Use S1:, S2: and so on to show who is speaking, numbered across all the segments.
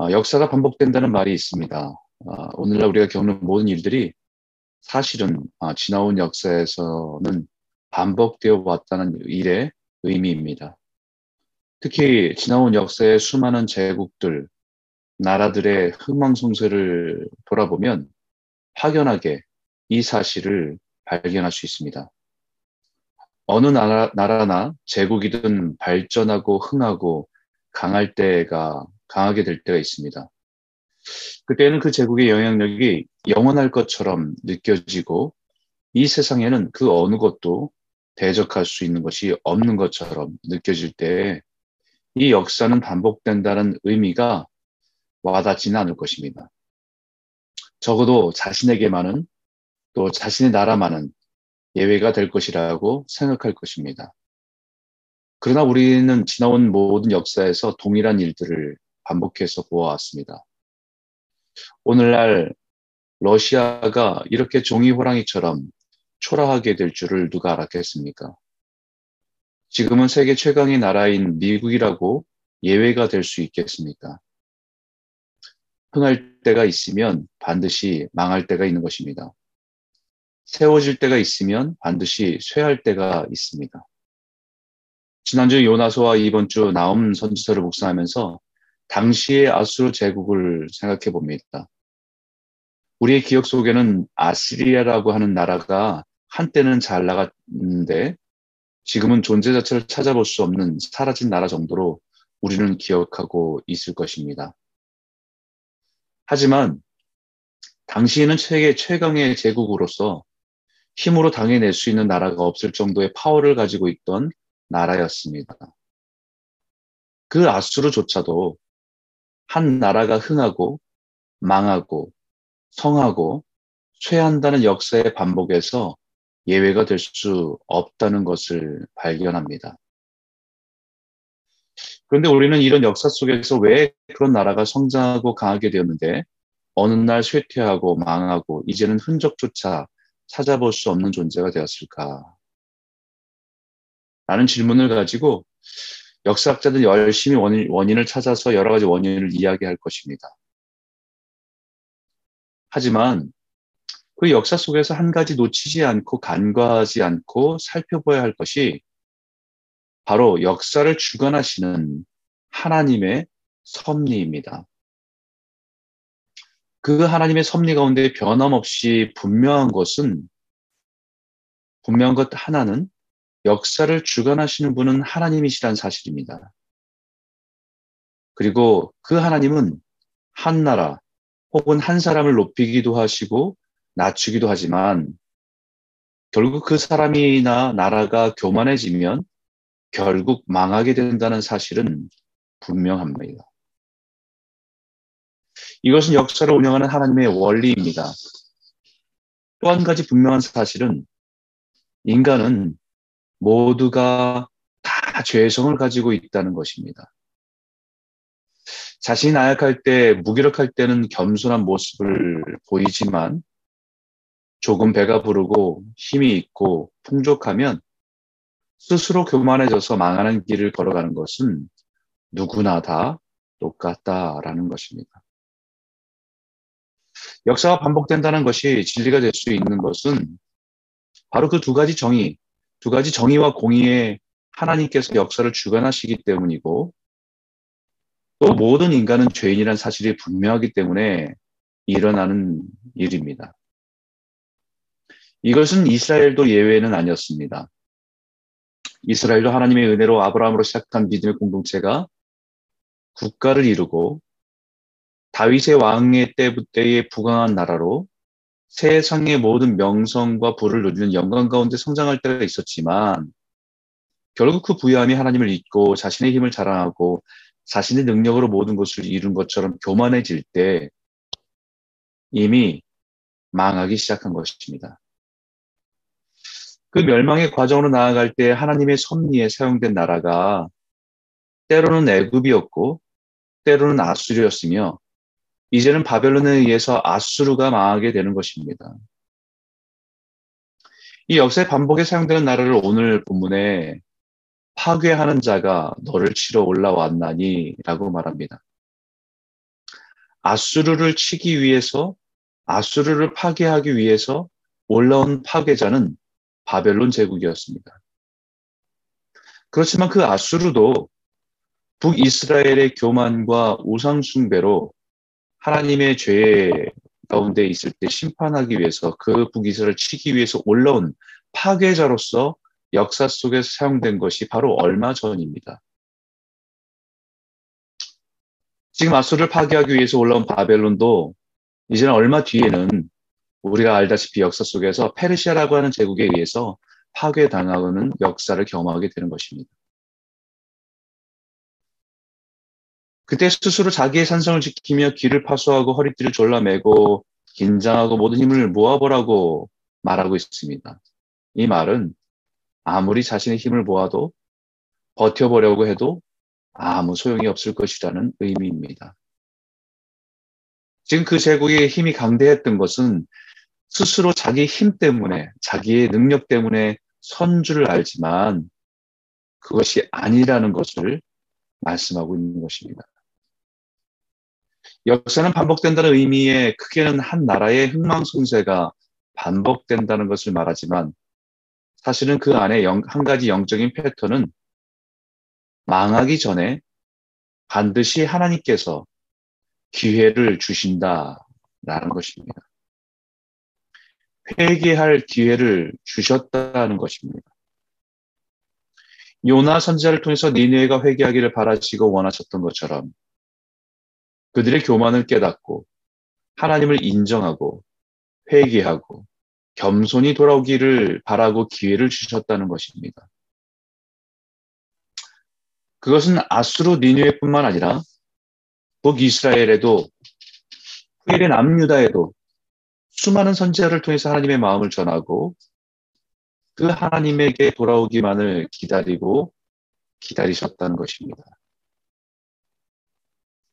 S1: 어, 역사가 반복된다는 말이 있습니다. 어, 오늘날 우리가 겪는 모든 일들이 사실은 어, 지나온 역사에서는 반복되어 왔다는 일의 의미입니다. 특히 지나온 역사의 수많은 제국들, 나라들의 흥망성쇠를 돌아보면 확연하게 이 사실을 발견할 수 있습니다. 어느 나라, 나라나 제국이든 발전하고 흥하고 강할 때가 강하게 될 때가 있습니다. 그때는 그 제국의 영향력이 영원할 것처럼 느껴지고 이 세상에는 그 어느 것도 대적할 수 있는 것이 없는 것처럼 느껴질 때 이 역사는 반복된다는 의미가 와닿지는 않을 것입니다. 적어도 자신에게만은 또 자신의 나라만은 예외가 될 것이라고 생각할 것입니다. 그러나 우리는 지나온 모든 역사에서 동일한 일들을 반복해서 보아왔습니다. 오늘날 러시아가 이렇게 종이 호랑이처럼 초라하게 될 줄을 누가 알았겠습니까? 지금은 세계 최강의 나라인 미국이라고 예외가 될 수 있겠습니까? 흥할 때가 있으면 반드시 망할 때가 있는 것입니다. 세워질 때가 있으면 반드시 쇠할 때가 있습니다. 지난주 요나서와 이번 주 나움 선지서를 묵상하면서 당시의 아수르 제국을 생각해 봅니다. 우리의 기억 속에는 아시리아라고 하는 나라가 한때는 잘 나갔는데 지금은 존재 자체를 찾아볼 수 없는 사라진 나라 정도로 우리는 기억하고 있을 것입니다. 하지만 당시에는 세계 최강의 제국으로서 힘으로 당해낼 수 있는 나라가 없을 정도의 파워를 가지고 있던 나라였습니다. 그 아수르조차도 한 나라가 흥하고 망하고 성하고 쇠한다는 역사의 반복에서 예외가 될 수 없다는 것을 발견합니다. 그런데 우리는 이런 역사 속에서 왜 그런 나라가 성장하고 강하게 되었는데 어느 날 쇠퇴하고 망하고 이제는 흔적조차 찾아볼 수 없는 존재가 되었을까? 라는 질문을 가지고 역사학자들 열심히 원인, 원인 을 찾아서 여러 가지 원인을 이야기할 것입니다. 하지만 그 역사 속에서 한 가지 놓치지 않고 간과하지 않고 살펴봐야 할 것이 바로 역사를 주관하시는 하나님의 섭리입니다. 그 하나님의 섭리 가운데 변함없이 분명한 것은 분명한 것 하나는 역사를 주관하시는 분은 하나님이시란 사실입니다. 그리고 그 하나님은 한 나라 혹은 한 사람을 높이기도 하시고 낮추기도 하지만 결국 그 사람이나 나라가 교만해지면 결국 망하게 된다는 사실은 분명합니다. 이것은 역사를 운영하는 하나님의 원리입니다. 또 한 가지 분명한 사실은 인간은 모두가 다 죄성을 가지고 있다는 것입니다. 자신이 나약할 때, 무기력할 때는 겸손한 모습을 보이지만 조금 배가 부르고 힘이 있고 풍족하면 스스로 교만해져서 망하는 길을 걸어가는 것은 누구나 다 똑같다라는 것입니다. 역사가 반복된다는 것이 진리가 될 수 있는 것은 바로 그 두 가지 정의, 두 가지 정의와 공의에 하나님께서 역사를 주관하시기 때문이고 또 모든 인간은 죄인이란 사실이 분명하기 때문에 일어나는 일입니다. 이것은 이스라엘도 예외는 아니었습니다. 이스라엘도 하나님의 은혜로 아브라함으로 시작한 믿음의 공동체가 국가를 이루고 다윗의 왕의 때부터의 부강한 나라로 세상의 모든 명성과 부를 누리는 영광 가운데 성장할 때가 있었지만 결국 그 부유함이 하나님을 잊고 자신의 힘을 자랑하고 자신의 능력으로 모든 것을 이룬 것처럼 교만해질 때 이미 망하기 시작한 것입니다. 그 멸망의 과정으로 나아갈 때 하나님의 섭리에 사용된 나라가 때로는 애굽이었고 때로는 아수르였으며 이제는 바벨론에 의해서 아수르가 망하게 되는 것입니다. 이 역사의 반복에 사용되는 나라를 오늘 본문에 파괴하는 자가 너를 치러 올라왔나니 라고 말합니다. 아수르를 치기 위해서 아수르를 파괴하기 위해서 올라온 파괴자는 바벨론 제국이었습니다. 그렇지만 그 아수르도 북이스라엘의 교만과 우상숭배로 하나님의 죄 가운데 있을 때 심판하기 위해서 그 북이스라엘을 치기 위해서 올라온 파괴자로서 역사 속에서 사용된 것이 바로 얼마 전입니다. 지금 아수를 파괴하기 위해서 올라온 바벨론도 이제는 얼마 뒤에는 우리가 알다시피 역사 속에서 페르시아라고 하는 제국에 의해서 파괴당하는 역사를 경험하게 되는 것입니다. 그때 스스로 자기의 산성을 지키며 길을 파수하고 허리띠를 졸라매고 긴장하고 모든 힘을 모아보라고 말하고 있습니다. 이 말은 아무리 자신의 힘을 모아도 버텨보려고 해도 아무 소용이 없을 것이라는 의미입니다. 지금 그 제국의 힘이 강대했던 것은 스스로 자기 힘 때문에, 자기의 능력 때문에 선주를 알지만 그것이 아니라는 것을 말씀하고 있는 것입니다. 역사는 반복된다는 의미에 크게는 한 나라의 흥망성쇠가 반복된다는 것을 말하지만 사실은 그 안에 영, 한 가지 영적인 패턴은 망하기 전에 반드시 하나님께서 기회를 주신다라는 것입니다. 회개할 기회를 주셨다는 것입니다. 요나 선지자를 통해서 니네가 회개하기를 바라시고 원하셨던 것처럼 그들의 교만을 깨닫고 하나님을 인정하고 회개하고 겸손히 돌아오기를 바라고 기회를 주셨다는 것입니다. 그것은 아수르 니누에뿐만 아니라 북이스라엘에도 후일의 남유다에도 수많은 선지자를 통해서 하나님의 마음을 전하고 그 하나님에게 돌아오기만을 기다리고 기다리셨다는 것입니다.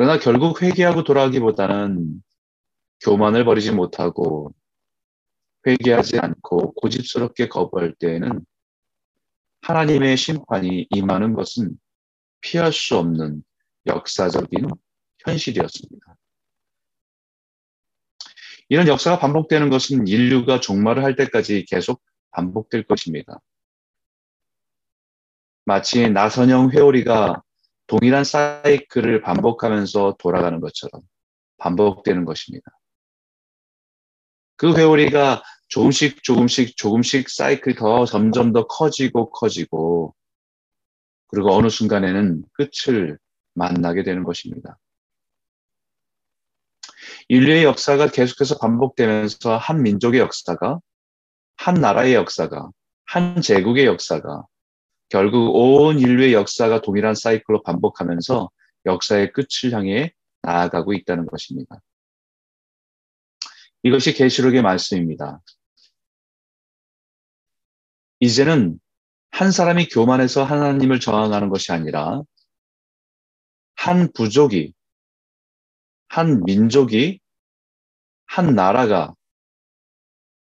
S1: 그러나 결국 회개하고 돌아오기보다는 교만을 버리지 못하고 회개하지 않고 고집스럽게 거부할 때에는 하나님의 심판이 임하는 것은 피할 수 없는 역사적인 현실이었습니다. 이런 역사가 반복되는 것은 인류가 종말을 할 때까지 계속 반복될 것입니다. 마치 나선형 회오리가 동일한 사이클을 반복하면서 돌아가는 것처럼 반복되는 것입니다. 그 회오리가 조금씩 조금씩 조금씩 사이클이 더 점점 더 커지고 커지고 그리고 어느 순간에는 끝을 만나게 되는 것입니다. 인류의 역사가 계속해서 반복되면서 한 민족의 역사가, 한 나라의 역사가, 한 제국의 역사가, 결국 온 인류의 역사가 동일한 사이클로 반복하면서 역사의 끝을 향해 나아가고 있다는 것입니다. 이것이 계시록의 말씀입니다. 이제는 한 사람이 교만해서 하나님을 저항하는 것이 아니라 한 부족이, 한 민족이, 한 나라가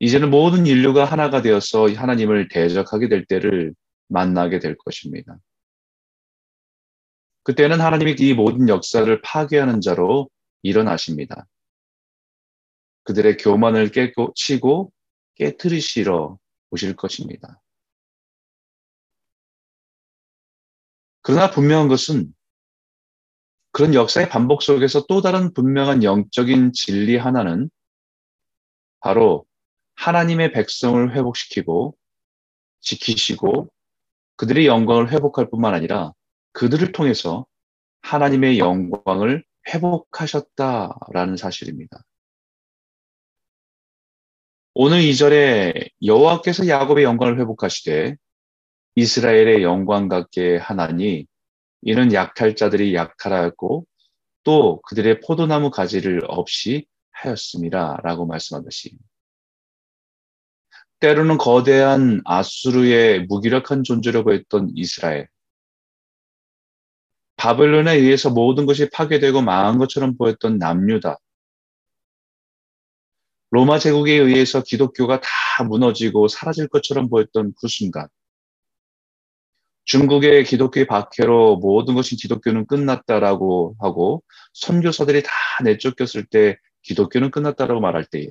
S1: 이제는 모든 인류가 하나가 되어서 하나님을 대적하게 될 때를 만나게 될 것입니다. 그때는 하나님이 이 모든 역사를 파괴하는 자로 일어나십니다. 그들의 교만을 깨고 치고 깨뜨리시러 오실 것입니다. 그러나 분명한 것은 그런 역사의 반복 속에서 또 다른 분명한 영적인 진리 하나는 바로 하나님의 백성을 회복시키고 지키시고 그들의 영광을 회복할 뿐만 아니라 그들을 통해서 하나님의 영광을 회복하셨다라는 사실입니다. 오늘 이절에 여호와께서 야곱의 영광을 회복하시되 이스라엘의 영광 같게 하나니 이는 약탈 자들이 약탈하였고 또 그들의 포도나무 가지를 없이 하였습니다. 라고 말씀하듯이 때로는 거대한 아수르의 무기력한 존재로 보였던 이스라엘. 바벨론에 의해서 모든 것이 파괴되고 망한 것처럼 보였던 남유다. 로마 제국에 의해서 기독교가 다 무너지고 사라질 것처럼 보였던 그 순간 중국의 기독교의 박해로 모든 것이 기독교는 끝났다라고 하고 선교사들이 다 내쫓겼을 때 기독교는 끝났다라고 말할 때에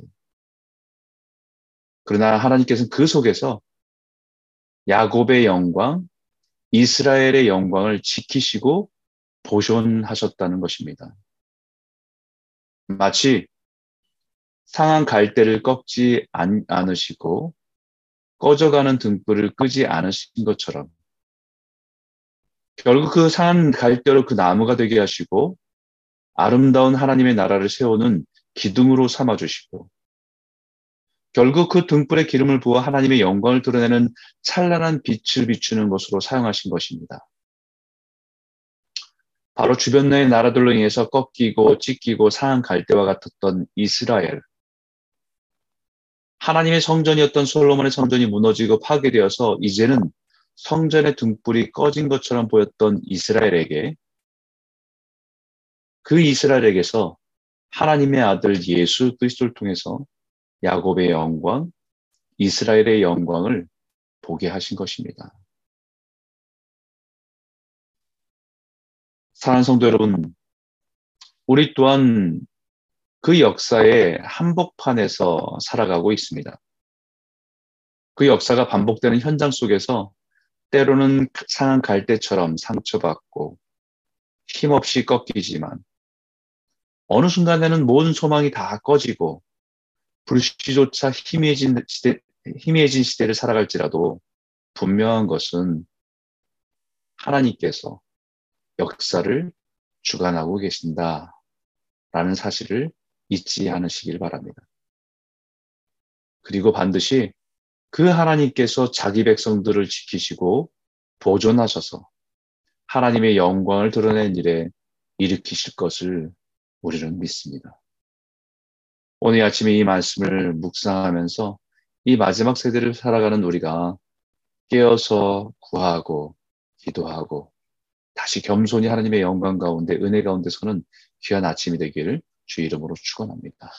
S1: 그러나 하나님께서는 그 속에서 야곱의 영광, 이스라엘의 영광을 지키시고 보존하셨다는 것입니다. 마치 상한 갈대를 꺾지 않, 않으시고 꺼져가는 등불을 끄지 않으신 것처럼 결국 그 상한 갈대로 그 나무가 되게 하시고 아름다운 하나님의 나라를 세우는 기둥으로 삼아주시고 결국 그 등불에 기름을 부어 하나님의 영광을 드러내는 찬란한 빛을 비추는 것으로 사용하신 것입니다. 바로 주변의 나라들로 인해서 꺾이고 찢기고 상한 갈대와 같았던 이스라엘. 하나님의 성전이었던 솔로몬의 성전이 무너지고 파괴되어서 이제는 성전의 등불이 꺼진 것처럼 보였던 이스라엘에게 그 이스라엘에게서 하나님의 아들 예수 그리스도를 통해서 야곱의 영광, 이스라엘의 영광을 보게 하신 것입니다. 사랑하는 성도 여러분, 우리 또한 그 역사의 한복판에서 살아가고 있습니다. 그 역사가 반복되는 현장 속에서 때로는 상한 갈대처럼 상처받고 힘없이 꺾이지만 어느 순간에는 모든 소망이 다 꺼지고 불씨조차 희미해진 시대, 희미해진 시대를 살아갈지라도 분명한 것은 하나님께서 역사를 주관하고 계신다라는 사실을 잊지 않으시길 바랍니다. 그리고 반드시 그 하나님께서 자기 백성들을 지키시고 보존하셔서 하나님의 영광을 드러낸 일에 일으키실 것을 우리는 믿습니다. 오늘 아침에 이 말씀을 묵상하면서 이 마지막 세대를 살아가는 우리가 깨어서 구하고 기도하고 다시 겸손히 하나님의 영광 가운데 은혜 가운데 서는 귀한 아침이 되기를 주 이름으로 축원합니다.